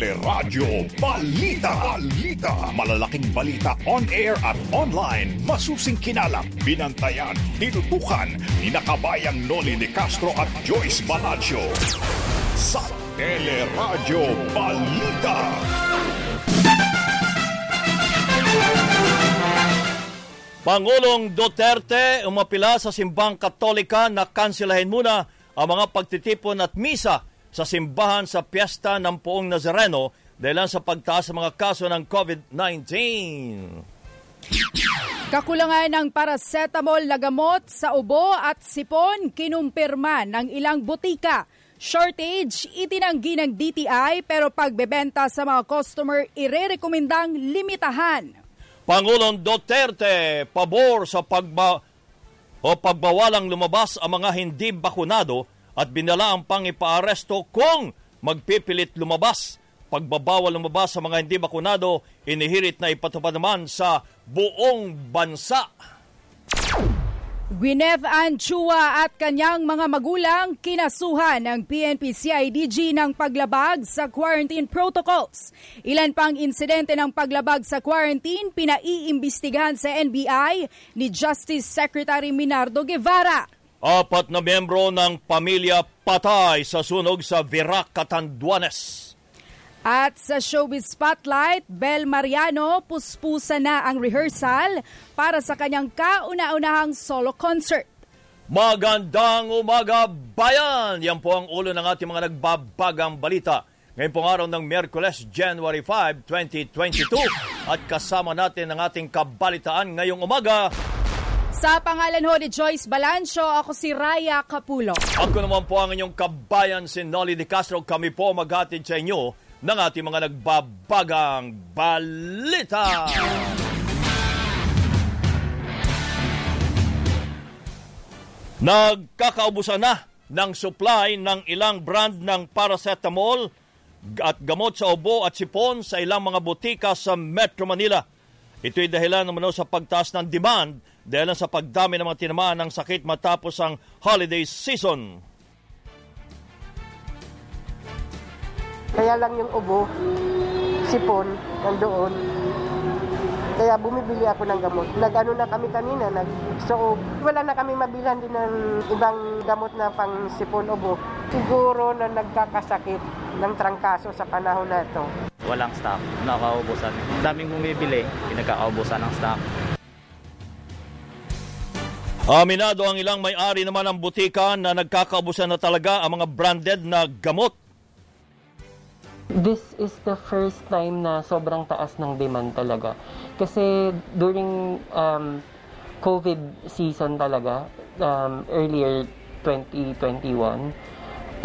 Teleradyo Balita. Balita. Malalaking balita on air at online. Masusing kinalap, binantayan, tinutukan ni nakabayang Noli de Castro at Joyce Balancho. Sa Teleradyo Balita. Pangulong Duterte umapila sa simbang katolika na kanselahin muna ang mga pagtitipon at misa sa simbahan sa piyesta ng poong Nazareno dahil sa pagtaas sa mga kaso ng COVID-19. Kakulangan ng paracetamol na gamot sa ubo at sipon kinumpirma ng ilang butika. Shortage itinanggi ng DTI pero pagbebenta sa mga customer irerekomendang limitahan. Pangulong Duterte, pabor sa pagba o pagbawalang lumabas ang mga hindi bakunado at binala ang pangipaaresto kung magpipilit lumabas. Pagbabawal lumabas sa mga hindi bakunado, inihirit na ipatupad naman sa buong bansa. Gwyneth Anchua at kanyang mga magulang kinasuhan ng PNP-CIDG ng paglabag sa quarantine protocols. Ilan pang insidente ng paglabag sa quarantine pinaiimbestigahan sa NBI ni Justice Secretary Minardo Guevara. Apat na miyembro ng pamilya patay sa sunog sa Virac, Catanduanes. At sa Showbiz Spotlight, Bel Mariano puspusa na ang rehearsal para sa kanyang kauna-unahang solo concert. Magandang umaga, bayan! Yan po ang ulo ng ating mga nagbabagang balita. Ngayon pong araw ng Merkules, January 5, 2022. At kasama natin ang ating kabalitaan ngayong umaga. Sa pangalan ho ni Joyce Balancho, ako si Raya Capulo. Ako naman po ang inyong kabayan, si Nolly De Castro. Kami po maghatid sa inyo ng ating mga nagbabagang balita. Nagkakaubusan na ng supply ng ilang brand ng paracetamol at gamot sa ubo at sipon sa ilang mga butika sa Metro Manila. Ito'y dahilan naman sa pagtaas ng demand dahil sa pagdami ng mga tinamaan ng sakit matapos ang holiday season. Kaya lang yung ubo, sipon, nandoon. Kaya bumibili ako ng gamot. Nag-ano na kami kanina, nag, so wala na kami mabilhan din ng ibang gamot na pang sipon ubo. Siguro na nagkakasakit ng trangkaso sa panahon na ito. Walang stock, nakakaubusan. Daming bumibili, pinagkakaubusan ng stock. Aminado ang ilang may-ari naman ng butika na nagkakaubusan na talaga ang mga branded na gamot This is the first time na sobrang taas ng demand talaga. Kasi during um, COVID season talaga, um, earlier 2021,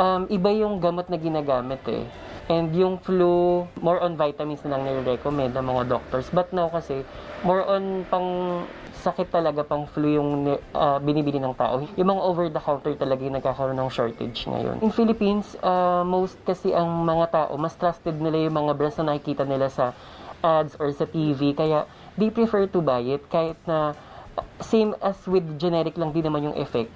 um, iba yung gamot na ginagamit eh. And yung flu, more on vitamins na lang nire-recommend ng mga doctors. But now kasi, more on pang sakit talaga pang flu yung uh, binibili ng tao. Yung mga over-the-counter talaga yung nagkakaroon ng shortage ngayon. In Philippines, uh, most kasi ang mga tao, mas trusted nila yung mga brands na nakikita nila sa ads or sa TV. Kaya they prefer to buy it kahit na same as with generic lang din naman yung effect.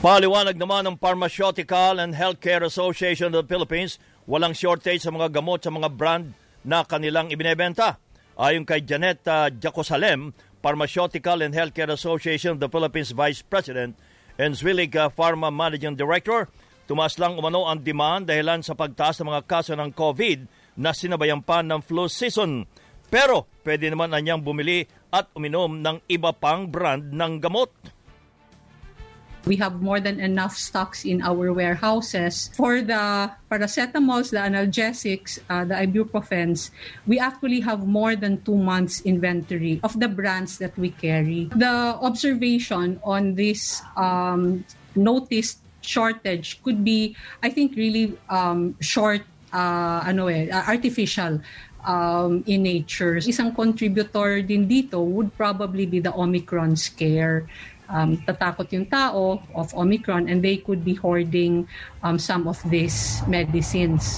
Paliwanag naman ng Pharmaceutical and Healthcare Association of the Philippines, walang shortage sa mga gamot sa mga brand na kanilang ibinebenta. Ayon kay Janet uh, Jacosalem, Pharmaceutical and Healthcare Association of the Philippines Vice President and Zwillig Pharma Managing Director, tumaas lang umano ang demand dahilan sa pagtaas ng mga kaso ng COVID na sinabayan pa ng flu season. Pero pwede naman na niyang bumili at uminom ng iba pang brand ng gamot. We have more than enough stocks in our warehouses. For the paracetamols, the analgesics, uh, the ibuprofens, we actually have more than two months inventory of the brands that we carry. The observation on this um, noticed shortage could be, I think, really um, short, uh, ano eh, artificial um, in nature. Isang contributor din dito would probably be the Omicron scare um, tatakot yung tao of Omicron and they could be hoarding um, some of these medicines.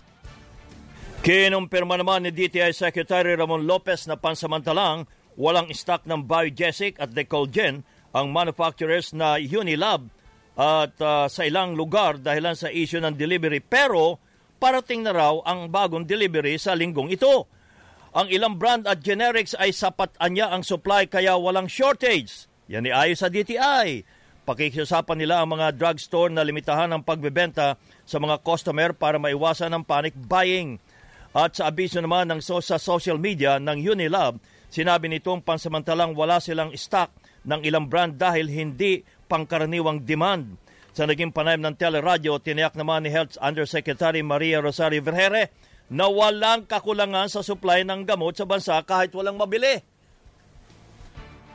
Kinumpirma naman ni DTI Secretary Ramon Lopez na pansamantalang walang stock ng Biogesic at Decolgen ang manufacturers na Unilab at uh, sa ilang lugar dahilan sa issue ng delivery. Pero parating na raw ang bagong delivery sa linggong ito. Ang ilang brand at generics ay sapat anya ang supply kaya walang shortage. Yan ay ayon sa DTI. Pakikiusapan nila ang mga drugstore na limitahan ang pagbebenta sa mga customer para maiwasan ang panic buying. At sa abiso naman ng so sa social media ng Unilab, sinabi nitong pansamantalang wala silang stock ng ilang brand dahil hindi pangkaraniwang demand. Sa naging panayam ng teleradyo, tiniyak naman ni Health Undersecretary Maria Rosario Vergere na walang kakulangan sa supply ng gamot sa bansa kahit walang mabili.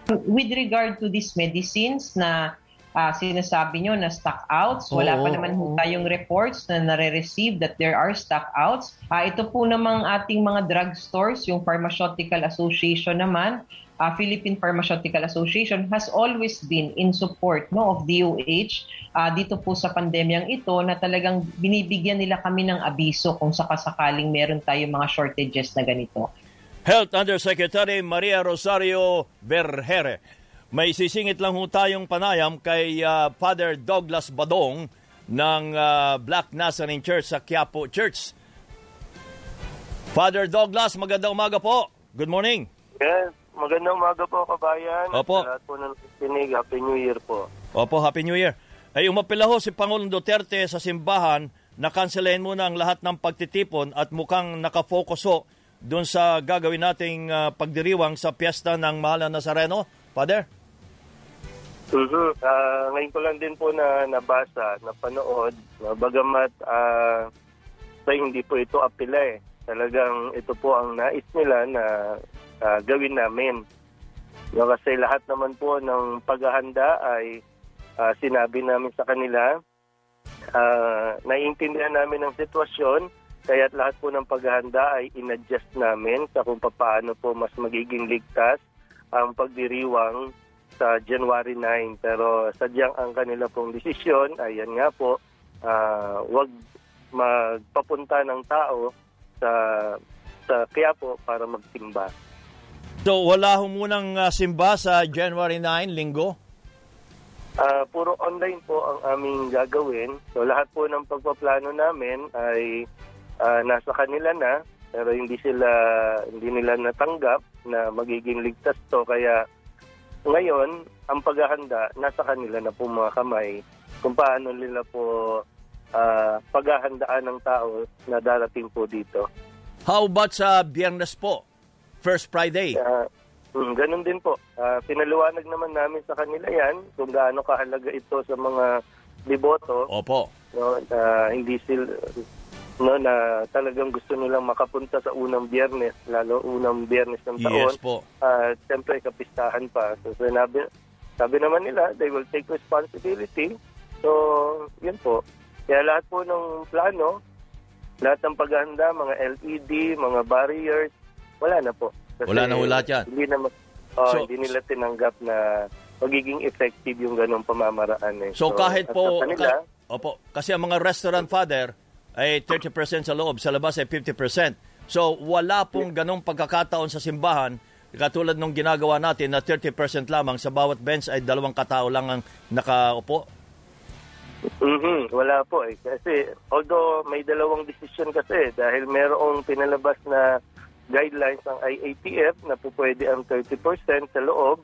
With regard to these medicines na uh, sinasabi nyo na stock outs, wala Oo, pa naman oo. tayong reports na nare-receive that there are stock outs. Uh, ito po namang ating mga drugstores, yung Pharmaceutical Association naman, uh, Philippine Pharmaceutical Association has always been in support no of DOH uh, dito po sa pandemyang ito na talagang binibigyan nila kami ng abiso kung sakasakaling meron tayong mga shortages na ganito. Health Undersecretary Maria Rosario Vergere. May sisingit lang ho tayong panayam kay ah, Father Douglas Badong ng ah, Black Nazarene Church sa Quiapo Church. Father Douglas, magandang umaga po. Good morning. Yes, magandang umaga po kabayan. Opo. Lahat po ng nakikinig, Happy New Year po. Opo, Happy New Year. Ay umapila ho si Pangulong Duterte sa simbahan na kanselahin muna ang lahat ng pagtitipon at mukhang nakafocus ho doon sa gagawin nating ah, pagdiriwang sa piyesta ng Mahal na Nazareno. Father? Mhm. Ah, ngayon ko lang din po na nabasa, napanood, na bagamat ah, sa hindi po ito apila eh. Talagang ito po ang nais nila na ah, gawin namin. No, kasi lahat naman po ng paghahanda ay ah, sinabi namin sa kanila. Ah, naiintindihan namin ang sitwasyon, kaya lahat po ng paghahanda ay inadjust namin sa kung paano po mas magiging ligtas ang pagdiriwang sa January 9. Pero sadyang ang kanila pong desisyon, ayan nga po, ah, wag magpapunta ng tao sa sa Quiapo para magsimba. So wala ho munang ah, simba sa January 9, linggo? Ah, puro online po ang aming gagawin. So lahat po ng pagpaplano namin ay ah, nasa kanila na pero hindi sila hindi nila natanggap na magiging ligtas to kaya ngayon ang paghahanda nasa kanila na po mga kamay kung paano nila po ah, paghahandaan ng tao na darating po dito. How about sa biyernes po? First Friday? Mm, ganun din po. Ah, pinaliwanag naman namin sa kanila yan kung gaano kahalaga ito sa mga deboto. Opo. No, na hindi sila no na talagang gusto nilang makapunta sa unang biyernes, lalo unang biyernes ng taon. Yes po. At siyempre kapistahan pa. So sinabi, sabi naman nila, they will take responsibility. So, yun po. Kaya lahat po ng plano, lahat ng paghahanda, mga LED, mga barriers, wala na po. Kasi Wala na lahat yan. Hindi naman, oh, So- hindi nila tinanggap na magiging effective yung ganong pamamaraan. Eh. So, kahit at po, kanila, ka- opo, kasi ang mga restaurant father ay 30% sa loob, sa labas ay 50%. So wala pong ganong pagkakataon sa simbahan katulad nung ginagawa natin na 30% lamang sa bawat bench ay dalawang katao lang ang nakaupo. Mhm, wala po eh. Kasi although may dalawang desisyon kasi dahil merong pinalabas na guidelines ng IATF na po pwede ang 30% sa loob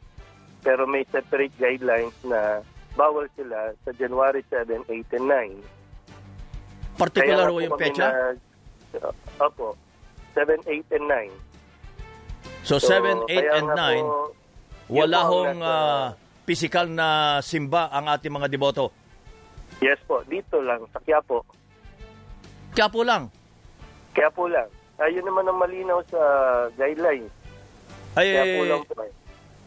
pero may separate guidelines na bawal sila sa January 7, 8, and 9. Particular ho yung petsa? na- opo. 7, 8, and 9. So 7, 8, kaya and nga 9, po, wala hong nasa- ah, physical na simba ang ating mga deboto. Yes po, dito lang, sa Quiapo. Kaya po lang. Kaya po lang. Ayun naman ang malinaw sa guidelines. Ay, Kaya po lang po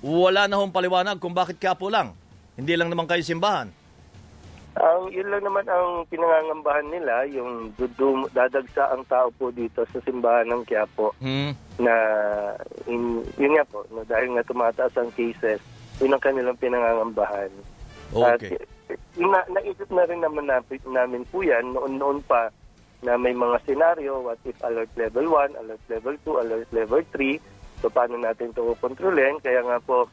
wala na hong paliwanag kung bakit kaya po lang. Hindi lang naman kayo simbahan. Ang yun lang naman ang pinangangambahan nila, yung dudum, dadagsa ang tao po dito sa simbahan ng Quiapo Hmm. na in, yun nga po, no, dahil nga tumataas ang cases, yun ang kanilang pinangangambahan. Okay. At na, naisip na rin naman namin, namin po yan noon-noon pa na may mga senaryo, what if alert level 1, alert level 2, alert level 3, so paano natin ito kontrolin. Kaya nga po,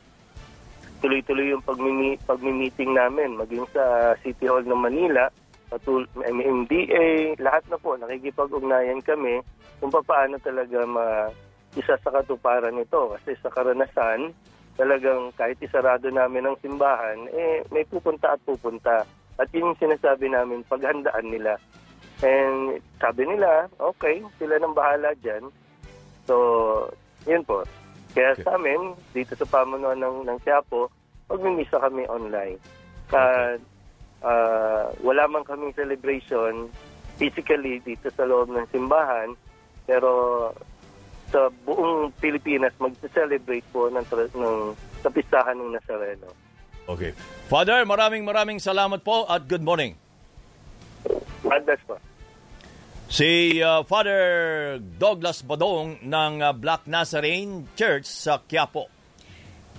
tuloy-tuloy yung pagmimi, pagmi-meeting namin, maging sa City Hall ng Manila, patul MMDA, lahat na po, nakikipag-ugnayan kami kung paano talaga ma isa sa katuparan nito. Kasi sa karanasan, talagang kahit isarado namin ang simbahan, eh may pupunta at pupunta. At yun yung sinasabi namin, paghandaan nila. And sabi nila, okay, sila nang bahala dyan. So, yun po. Kaya sa amin, dito sa pamunuan ng, ng Quiapo, magmimisa kami online. Ka, uh, wala man kaming celebration physically dito sa loob ng simbahan, pero sa buong Pilipinas magse-celebrate po ng, ng sa pistahan ng Nazareno. Okay. Father, maraming maraming salamat po at good morning. God bless po. Si uh, Father Douglas Badong ng uh, Black Nazarene Church sa Quiapo.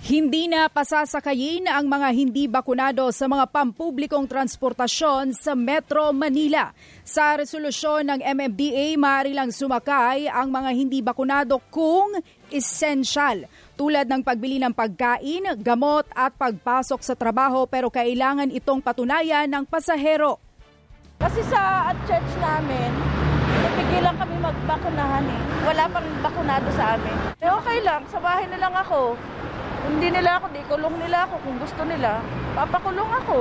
Hindi na pasasakayin ang mga hindi bakunado sa mga pampublikong transportasyon sa Metro Manila. Sa resolusyon ng MMDA, maaari lang sumakay ang mga hindi bakunado kung essential tulad ng pagbili ng pagkain, gamot at pagpasok sa trabaho pero kailangan itong patunayan ng pasahero. Kasi sa at church namin, napigilan kami magbakunahan eh. Wala pang bakunado sa amin. Eh okay lang, sa bahay na lang ako. Hindi nila ako, di kulong nila ako. Kung gusto nila, papakulong ako.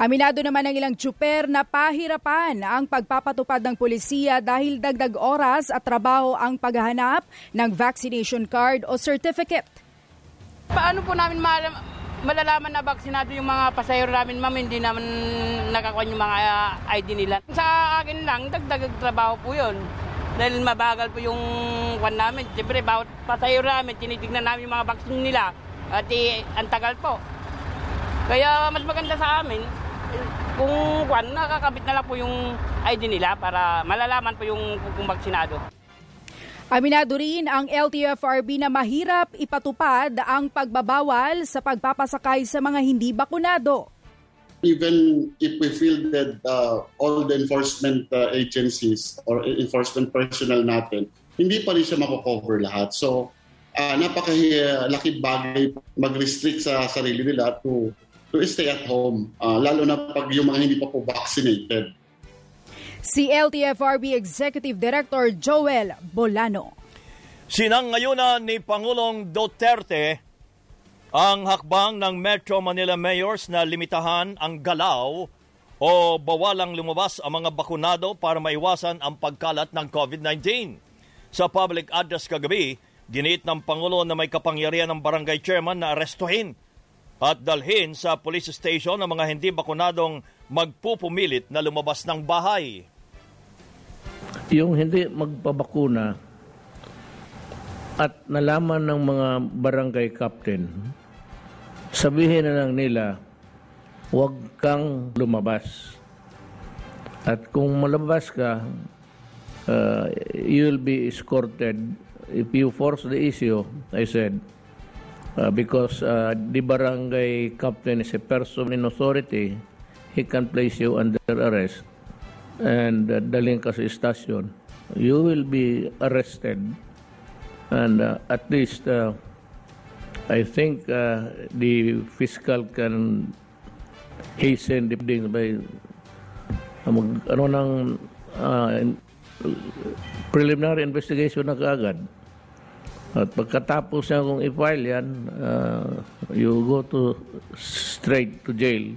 Aminado naman ng ilang tsuper na pahirapan ang pagpapatupad ng pulisya dahil dagdag oras at trabaho ang paghahanap ng vaccination card o certificate. Paano po namin mal- malalaman na vaksinado yung mga pasahero namin, ma'am, hindi naman nakakuha yung mga ID nila. Sa akin lang, dagdag trabaho po yun. Dahil mabagal po yung kwan namin. Siyempre, bawat pasahero namin, tinitignan namin yung mga vaccine nila. At eh, ang tagal po. Kaya mas maganda sa amin, kung kwan, nakakabit na lang po yung ID nila para malalaman po yung kung vaksinado. Aminado rin ang LTFRB na mahirap ipatupad ang pagbabawal sa pagpapasakay sa mga hindi bakunado even if we feel that uh, all the enforcement uh, agencies or enforcement personnel natin, hindi pa rin siya makocover lahat. So, uh, napakalaking bagay mag-restrict sa sarili nila to to stay at home, uh, lalo na pag yung mga hindi pa po vaccinated. Si LTFRB Executive Director Joel Bolano. Sinang ngayon ni Pangulong Duterte ang hakbang ng Metro Manila Mayors na limitahan ang galaw o bawalang lumabas ang mga bakunado para maiwasan ang pagkalat ng COVID-19. Sa public address kagabi, ginit ng Pangulo na may kapangyarihan ng barangay chairman na arestuhin at dalhin sa police station ang mga hindi bakunadong magpupumilit na lumabas ng bahay. Yung hindi magpabakuna at nalaman ng mga barangay captain sabihin na lang nila, huwag kang lumabas. At kung malabas ka, uh, you'll be escorted. If you force the issue, I said, uh, because uh, the barangay captain is a person in authority, he can place you under arrest and uh, sa station. You will be arrested and uh, at least uh, I think uh, the fiscal can hasten the things by mag, ano ng uh, preliminary investigation na kaagad. At pagkatapos niya kung i-file yan, uh, you go to straight to jail.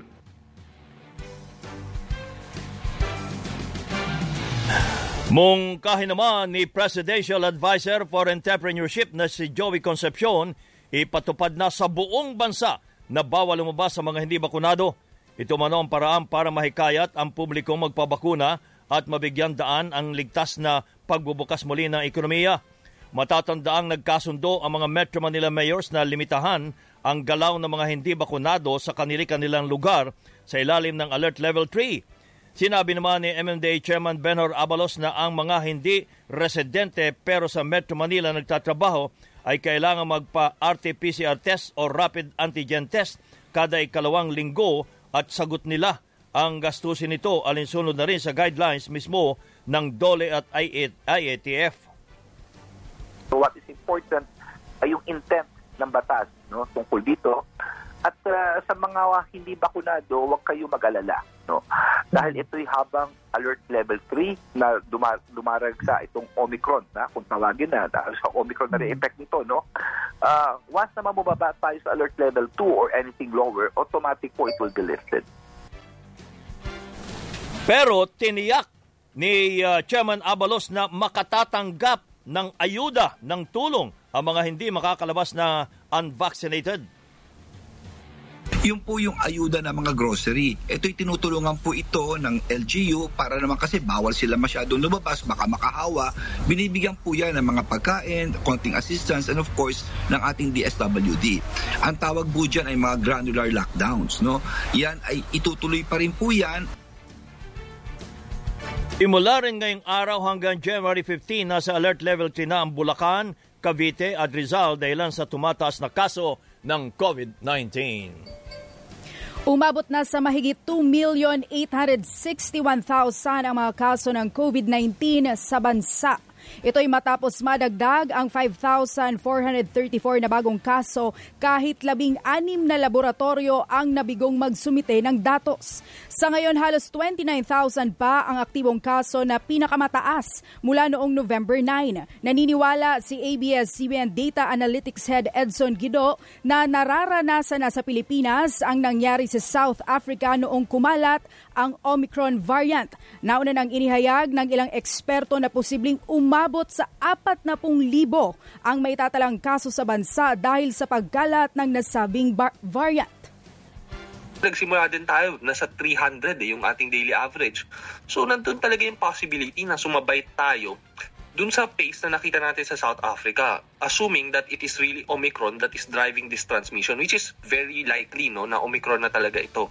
Mungkahin naman ni Presidential Advisor for Entrepreneurship na si Joey Concepcion ipatupad na sa buong bansa na bawal lumabas sa mga hindi bakunado. Ito man ang paraan para mahikayat ang publikong magpabakuna at mabigyan daan ang ligtas na pagbubukas muli ng ekonomiya. Matatandaang nagkasundo ang mga Metro Manila mayors na limitahan ang galaw ng mga hindi bakunado sa kanili-kanilang lugar sa ilalim ng Alert Level 3. Sinabi naman ni MMDA Chairman Benhor Abalos na ang mga hindi residente pero sa Metro Manila nagtatrabaho ay kailangan magpa-RT-PCR test o rapid antigen test kada ikalawang linggo at sagot nila ang gastusin nito alinsunod na rin sa guidelines mismo ng DOLE at IATF. So what is important ay yung intent ng batas no tungkol dito At uh, sa mga hindi bakunado, huwag kayo mag-alala. No? Dahil ito'y habang alert level 3 na duma- dumarag sa itong Omicron, na, kung tawagin na, dahil sa Omicron na rin effect nito, no? Uh, once na mababa tayo sa alert level 2 or anything lower, automatic po it will be lifted. Pero tiniyak ni uh, Chairman Abalos na makatatanggap ng ayuda, ng tulong ang mga hindi makakalabas na unvaccinated. Yung po yung ayuda ng mga grocery. Ito'y tinutulungan po ito ng LGU para naman kasi bawal sila masyadong lumabas, baka makahawa. Binibigyan po yan ng mga pagkain, konting assistance, and of course, ng ating DSWD. Ang tawag po dyan ay mga granular lockdowns. No? Yan ay itutuloy pa rin po yan Imula rin ngayong araw hanggang January 15, nasa alert level 3 na ang Bulacan, Cavite at Rizal dahilan sa tumataas na kaso ng COVID-19. Umabot na sa mahigit 2,861,000 ang mga kaso ng COVID-19 sa bansa. Ito'y matapos madagdag ang 5,434 na bagong kaso kahit labing anim na laboratorio ang nabigong magsumite ng datos. Sa ngayon, halos 29,000 pa ang aktibong kaso na pinakamataas mula noong November 9. Naniniwala si ABS-CBN Data Analytics Head Edson Guido na nararanasan na sa Pilipinas ang nangyari sa South Africa noong kumalat ang Omicron variant. Nauna nang inihayag ng ilang eksperto na posibleng umabot sa 40,000 ang may tatalang kaso sa bansa dahil sa pagkalat ng nasabing variant. Nagsimula din tayo, nasa 300 eh, yung ating daily average. So nandun talaga yung possibility na sumabay tayo dun sa pace na nakita natin sa South Africa, assuming that it is really Omicron that is driving this transmission, which is very likely no, na Omicron na talaga ito.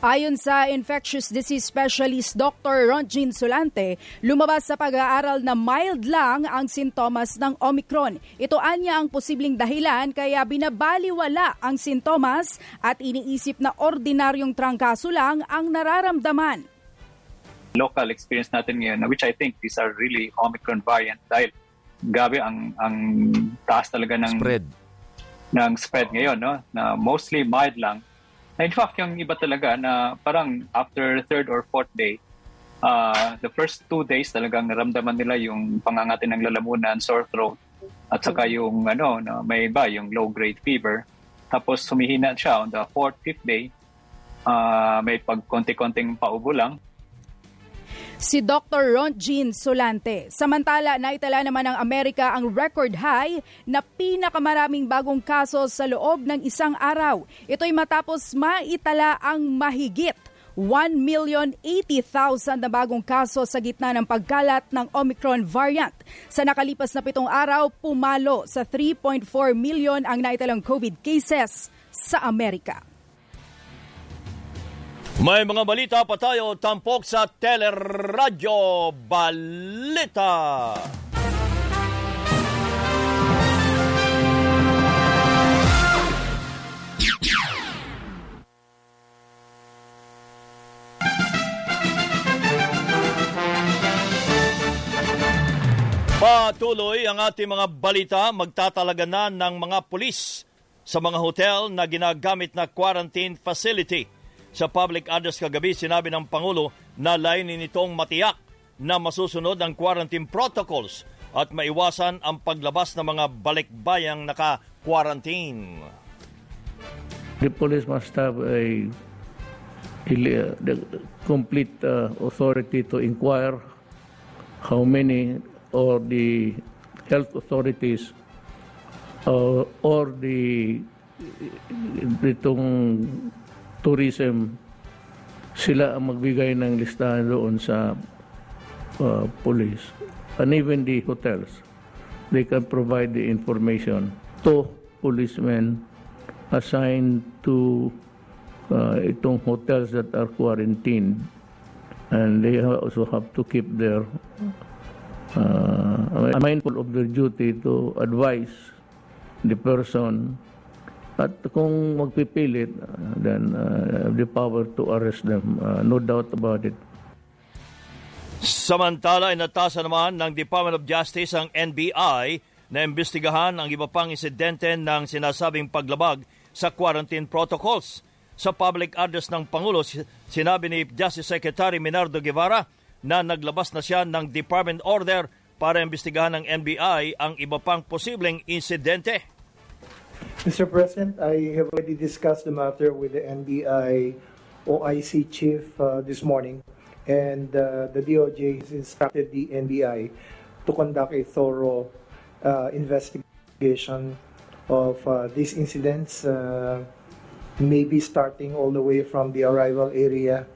Ayon sa infectious disease specialist Dr. Ronjin Solante, lumabas sa pag-aaral na mild lang ang sintomas ng Omicron. Ito anya ang posibleng dahilan kaya binabaliwala ang sintomas at iniisip na ordinaryong trangkaso lang ang nararamdaman. Local experience natin ngayon, which I think these are really Omicron variant dahil gabi ang ang taas talaga ng spread ng spread ngayon no na mostly mild lang in fact, yung iba talaga na parang after third or fourth day, uh, the first two days talagang naramdaman nila yung pangangati ng lalamunan, sore throat, at saka yung ano, na may iba, yung low-grade fever. Tapos humihina siya on the fourth, fifth day, uh, may pag konti-konting paubo lang, si Dr. Ron Jean Solante. Samantala, naitala naman ng Amerika ang record high na pinakamaraming bagong kaso sa loob ng isang araw. Ito'y matapos maitala ang mahigit 1,080,000 na bagong kaso sa gitna ng pagkalat ng Omicron variant. Sa nakalipas na pitong araw, pumalo sa 3.4 million ang naitalang COVID cases sa Amerika. May mga balita pa tayo tampok sa Teleradyo Balita. Patuloy ang ating mga balita, magtatalaga na ng mga pulis sa mga hotel na ginagamit na quarantine facility sa public address kagabi, sinabi ng Pangulo na layunin nitong matiyak na masusunod ang quarantine protocols at maiwasan ang paglabas ng mga balikbayang naka-quarantine. The police must have a, a the complete uh, authority to inquire how many or the health authorities uh, or the itong tourism, sila ang magbigay ng listahan doon sa uh, police. And even the hotels, they can provide the information to policemen assigned to uh, itong hotels that are quarantined. And they also have to keep their uh, mindful of their duty to advise the person at kung magpipilit, uh, then uh, the power to arrest them. Uh, no doubt about it. Samantala, inatasa naman ng Department of Justice ang NBI na imbestigahan ang iba pang insidente ng sinasabing paglabag sa quarantine protocols. Sa public address ng Pangulo, sinabi ni Justice Secretary Minardo Guevara na naglabas na siya ng department order para imbestigahan ng NBI ang iba pang posibleng insidente. Mr. President, I have already discussed the matter with the NBI OIC chief uh, this morning, and uh, the DOJ has instructed the NBI to conduct a thorough uh, investigation of uh, these incidents, uh, maybe starting all the way from the arrival area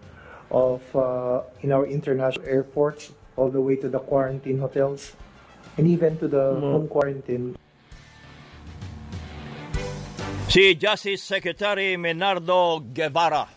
of uh, in our international airports, all the way to the quarantine hotels, and even to the Mm. home quarantine. Si Justice Secretary Menardo Guevara.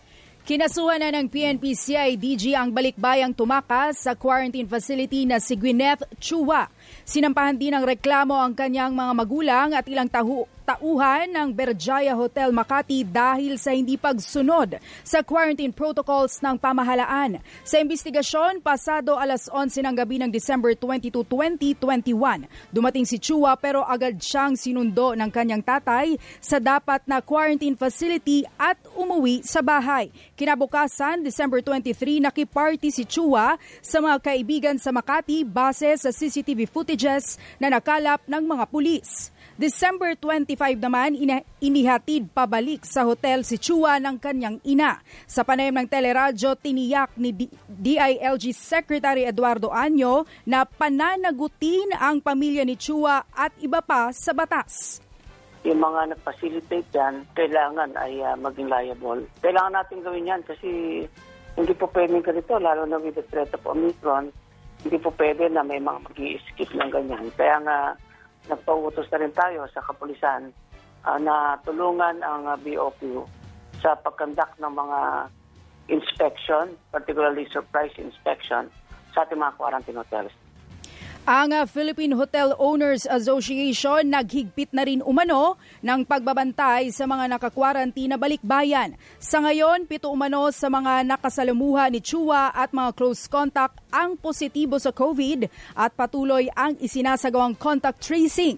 Kinasuhan na ng PNP CIDG ang balikbayang tumakas sa quarantine facility na si Gwyneth Chua. Sinampahan din ng reklamo ang kanyang mga magulang at ilang tahu tauhan ng Berjaya Hotel Makati dahil sa hindi pagsunod sa quarantine protocols ng pamahalaan. Sa investigasyon, pasado alas 11 ng gabi ng December 22, 2021, dumating si Chua pero agad siyang sinundo ng kanyang tatay sa dapat na quarantine facility at umuwi sa bahay. Kinabukasan, December 23, nakiparty si Chua sa mga kaibigan sa Makati base sa CCTV footages na nakalap ng mga pulis. December 25 naman, inihatid pabalik sa hotel si Chua ng kanyang ina. Sa panayam ng teleradyo, tiniyak ni DILG Secretary Eduardo Anyo na pananagutin ang pamilya ni Chua at iba pa sa batas. yung mga nag-facilitate yan, kailangan ay ah, maging liable. Kailangan natin gawin yan kasi hindi po pwedeng ganito, lalo na with the threat of Omicron, hindi po pwede na may mga mag skip ng ganyan. Kaya nga, nagpautos na rin tayo sa kapulisan ah, na tulungan ang ah, BOQ sa pagkandak ng mga inspection, particularly surprise inspection, sa ating mga quarantine hotels. Ang uh, Philippine Hotel Owners Association naghigpit na rin umano ng pagbabantay sa mga nakakwarantina balikbayan. Sa ngayon, pito umano sa mga nakasalamuha ni Chua at mga close contact ang positibo sa COVID at patuloy ang isinasagawang contact tracing.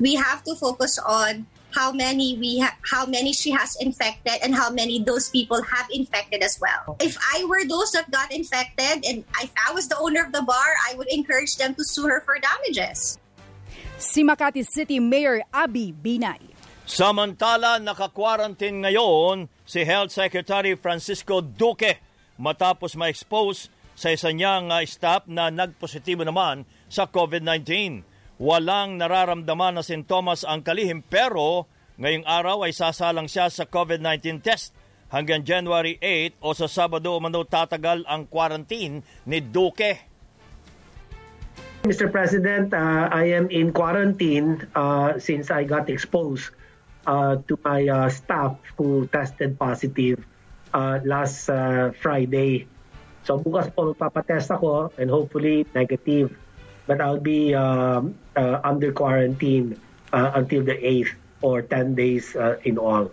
we have to focus on how many we ha- how many she has infected and how many those people have infected as well. If I were those that got infected and if I was the owner of the bar, I would encourage them to sue her for damages. Si Makati City Mayor Abi Binay. Samantala, naka-quarantine ngayon si Health Secretary Francisco Duque matapos ma-expose sa isa niyang uh, staff na nagpositibo naman sa COVID-19. Walang nararamdaman na sintomas ang kalihim pero ngayong araw ay sasalang siya sa COVID-19 test. Hanggang January 8 o sa Sabado umano tatagal ang quarantine ni Duque. Mr. President, uh, I am in quarantine uh, since I got exposed uh, to my uh, staff who tested positive uh, last uh, Friday. So bukas po magpapatest ako and hopefully negative. But I'll be um, uh, under quarantine uh, until the 8th or 10 days uh, in all.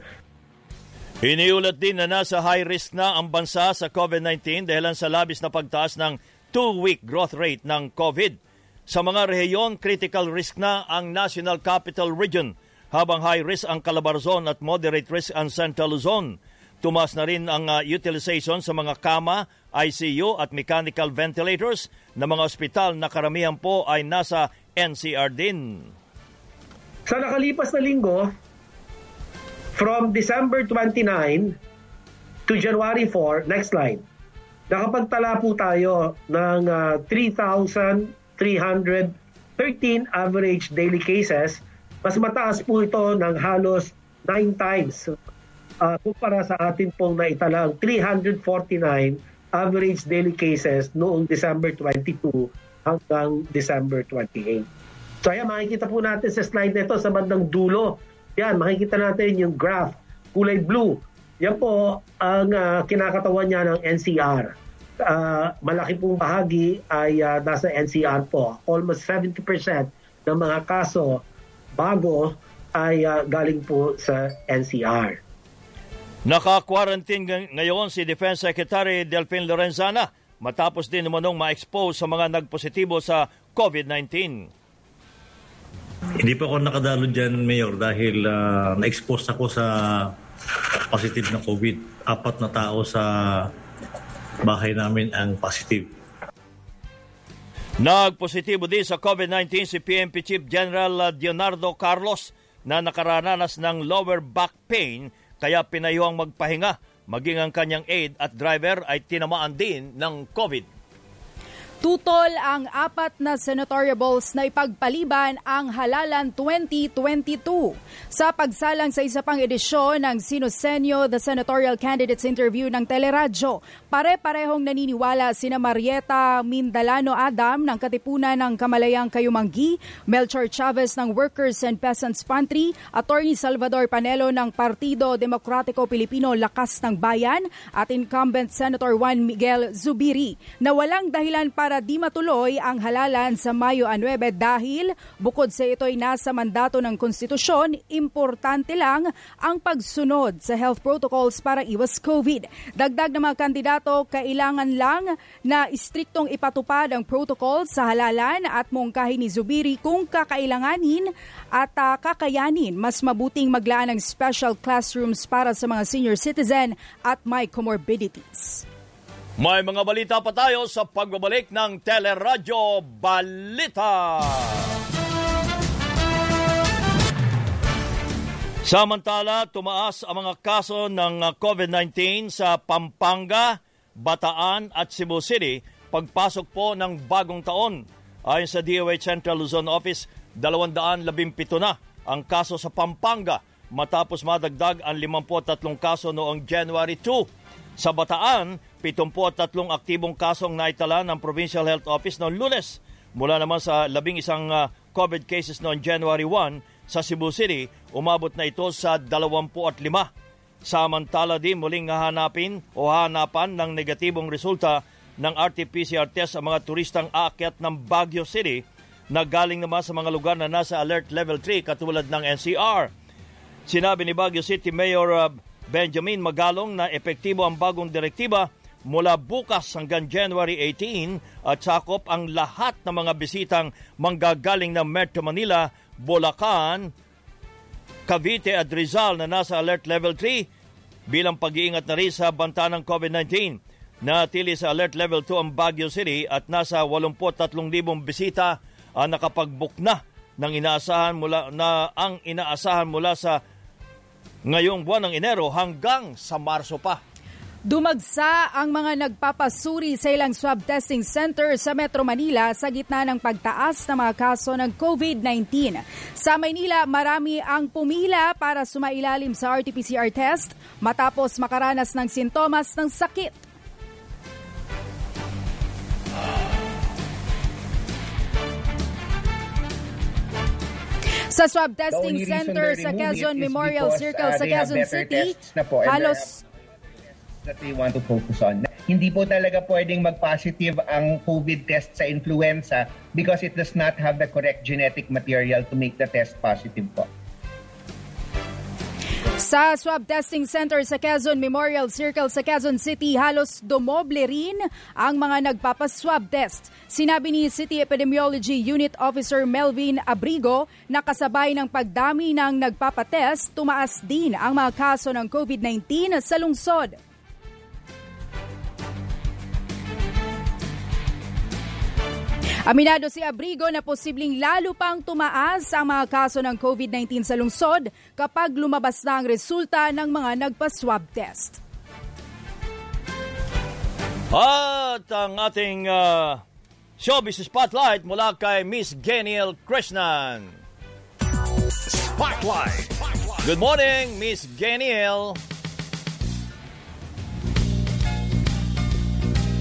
Iniulat din na nasa high risk na ang bansa sa COVID-19 dahil sa labis na pagtaas ng two-week growth rate ng COVID. Sa mga rehiyon, critical risk na ang National Capital Region, habang high risk ang Calabarzon at moderate risk ang Central Luzon. Tumas na rin ang uh, utilization sa mga kama, ICU at mechanical ventilators na mga ospital na karamihan po ay nasa NCR din. Sa nakalipas na linggo, from December 29 to January 4, next slide, nakapagtala po tayo ng uh, 3,313 average daily cases. Mas mataas po ito ng halos 9 times uh, kumpara sa atin pong naitalang 349 average daily cases noong December 22 hanggang December 28. So ayan, makikita po natin sa slide na ito sa bandang dulo. Yan, makikita natin yung graph, kulay blue. Yan po ang uh, kinakatawan niya ng NCR. Uh, malaki pong bahagi ay uh, nasa NCR po. Almost 70% ng mga kaso bago ay uh, galing po sa NCR. Naka-quarantine ngayon si Defense Secretary Delphine Lorenzana matapos din umanong ma-expose sa mga nagpositibo sa COVID-19. Hindi pa ako nakadalo dyan, Mayor, dahil uh, na-expose ako sa positive na COVID. Apat na tao sa bahay namin ang positive. Nagpositibo din sa COVID-19 si PNP Chief General Leonardo Carlos na nakarananas ng lower back pain kaya pinayuhang magpahinga. Maging ang kanyang aide at driver ay tinamaan din ng COVID. Tutol ang apat na senatoriables na ipagpaliban ang halalan 2022. Sa pagsalang sa isa pang edisyon ng Sinosenyo The Senatorial Candidates Interview ng Teleradyo, pare-parehong naniniwala sina Marieta Mindalano Adam ng Katipunan ng Kamalayang Kayumanggi, Melchor Chavez ng Workers and Peasants Pantry, Attorney Salvador Panelo ng Partido Demokratiko Pilipino Lakas ng Bayan at incumbent Senator Juan Miguel Zubiri na walang dahilan para para di matuloy ang halalan sa Mayo 9 dahil bukod sa ito'y nasa mandato ng konstitusyon, importante lang ang pagsunod sa health protocols para iwas COVID. Dagdag ng mga kandidato, kailangan lang na istriktong ipatupad ang protocol sa halalan at mungkahi ni Zubiri kung kakailanganin at uh, kakayanin mas mabuting maglaan ng special classrooms para sa mga senior citizen at may comorbidities. May mga balita pa tayo sa pagbabalik ng Teleradyo Balita. Samantala, tumaas ang mga kaso ng COVID-19 sa Pampanga, Bataan at Cebu City pagpasok po ng bagong taon. Ayon sa DOH Central Luzon Office, 217 na ang kaso sa Pampanga matapos madagdag ang 53 kaso noong January 2. Sa Bataan, 73 aktibong kasong naitala ng Provincial Health Office noong lunes. Mula naman sa labing isang uh, COVID cases noong January 1 sa Cebu City, umabot na ito sa 25. Samantala din muling hahanapin o hanapan ng negatibong resulta ng RT-PCR test ang mga turistang aakyat ng Baguio City na galing naman sa mga lugar na nasa Alert Level 3 katulad ng NCR. Sinabi ni Baguio City Mayor uh, Benjamin Magalong na epektibo ang bagong direktiba mula bukas hanggang January 18 at sakop ang lahat ng mga bisitang manggagaling ng Metro Manila, Bulacan, Cavite at Rizal na nasa Alert Level 3 bilang pag-iingat na rin sa banta ng COVID-19. Natili sa Alert Level 2 ang Baguio City at nasa 83,000 bisita ang nakapag-book na ng inaasahan mula na ang inaasahan mula sa ngayong buwan ng Enero hanggang sa Marso pa. Dumagsa ang mga nagpapasuri sa ilang swab testing center sa Metro Manila sa gitna ng pagtaas ng mga kaso ng COVID-19. Sa Maynila, marami ang pumila para sumailalim sa RT-PCR test matapos makaranas ng sintomas ng sakit. Sa swab testing center sa Quezon Memorial Circle uh, sa Quezon City, po, halos that we want to focus on. Hindi po talaga pwedeng mag-positive ang COVID test sa influenza because it does not have the correct genetic material to make the test positive po. Sa swab testing center sa Quezon Memorial Circle sa Quezon City, halos dumoble rin ang mga nagpapaswab test. Sinabi ni City Epidemiology Unit Officer Melvin Abrigo na kasabay ng pagdami ng nagpapatest, tumaas din ang mga kaso ng COVID-19 sa lungsod. Aminado si Abrigo na posibleng lalo pang tumaas ang mga kaso ng COVID-19 sa lungsod kapag lumabas na ang resulta ng mga nagpa-swab test. At ang ating uh, showbiz spotlight mula kay Miss Geniel Krishnan. Spotlight. Good morning, Miss Geniel.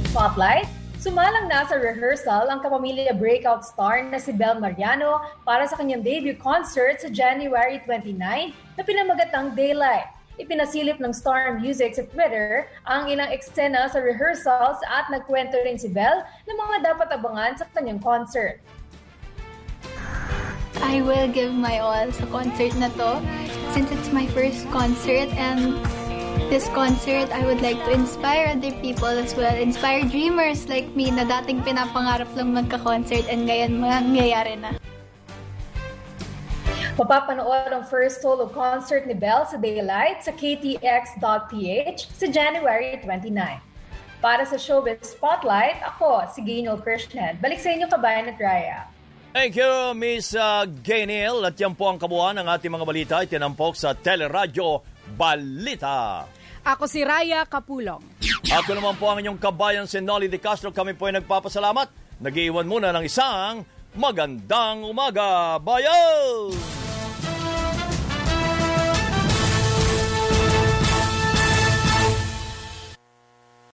Spotlight. Sumalang na sa rehearsal ang kapamilya breakout star na si Bel Mariano para sa kanyang debut concert sa January 29 na pinamagatang Daylight. Ipinasilip ng Star Music sa Twitter ang ilang eksena sa rehearsals at nagkwento rin si Bel ng mga dapat abangan sa kanyang concert. I will give my all sa concert na to since it's my first concert and this concert, I would like to inspire other people as well. Inspire dreamers like me na dating pinapangarap lang magka-concert and ngayon mangyayari na. Mapapanood ang first solo concert ni Belle sa Daylight sa ktx.ph sa January 29. Para sa Showbiz Spotlight, ako, si Gaynel Krishnan. Balik sa inyo, kabayan at Raya. Thank you, Miss uh, Gaynel. At yan po ang kabuuan ng ating mga balita. Itinampok sa Teleradyo Balita. Ako si Raya Kapulong. Ako naman po ang inyong kabayan si Nolly De Castro. Kami po ay nagpapasalamat. Nag-iwan muna ng isang magandang umaga. Bayan!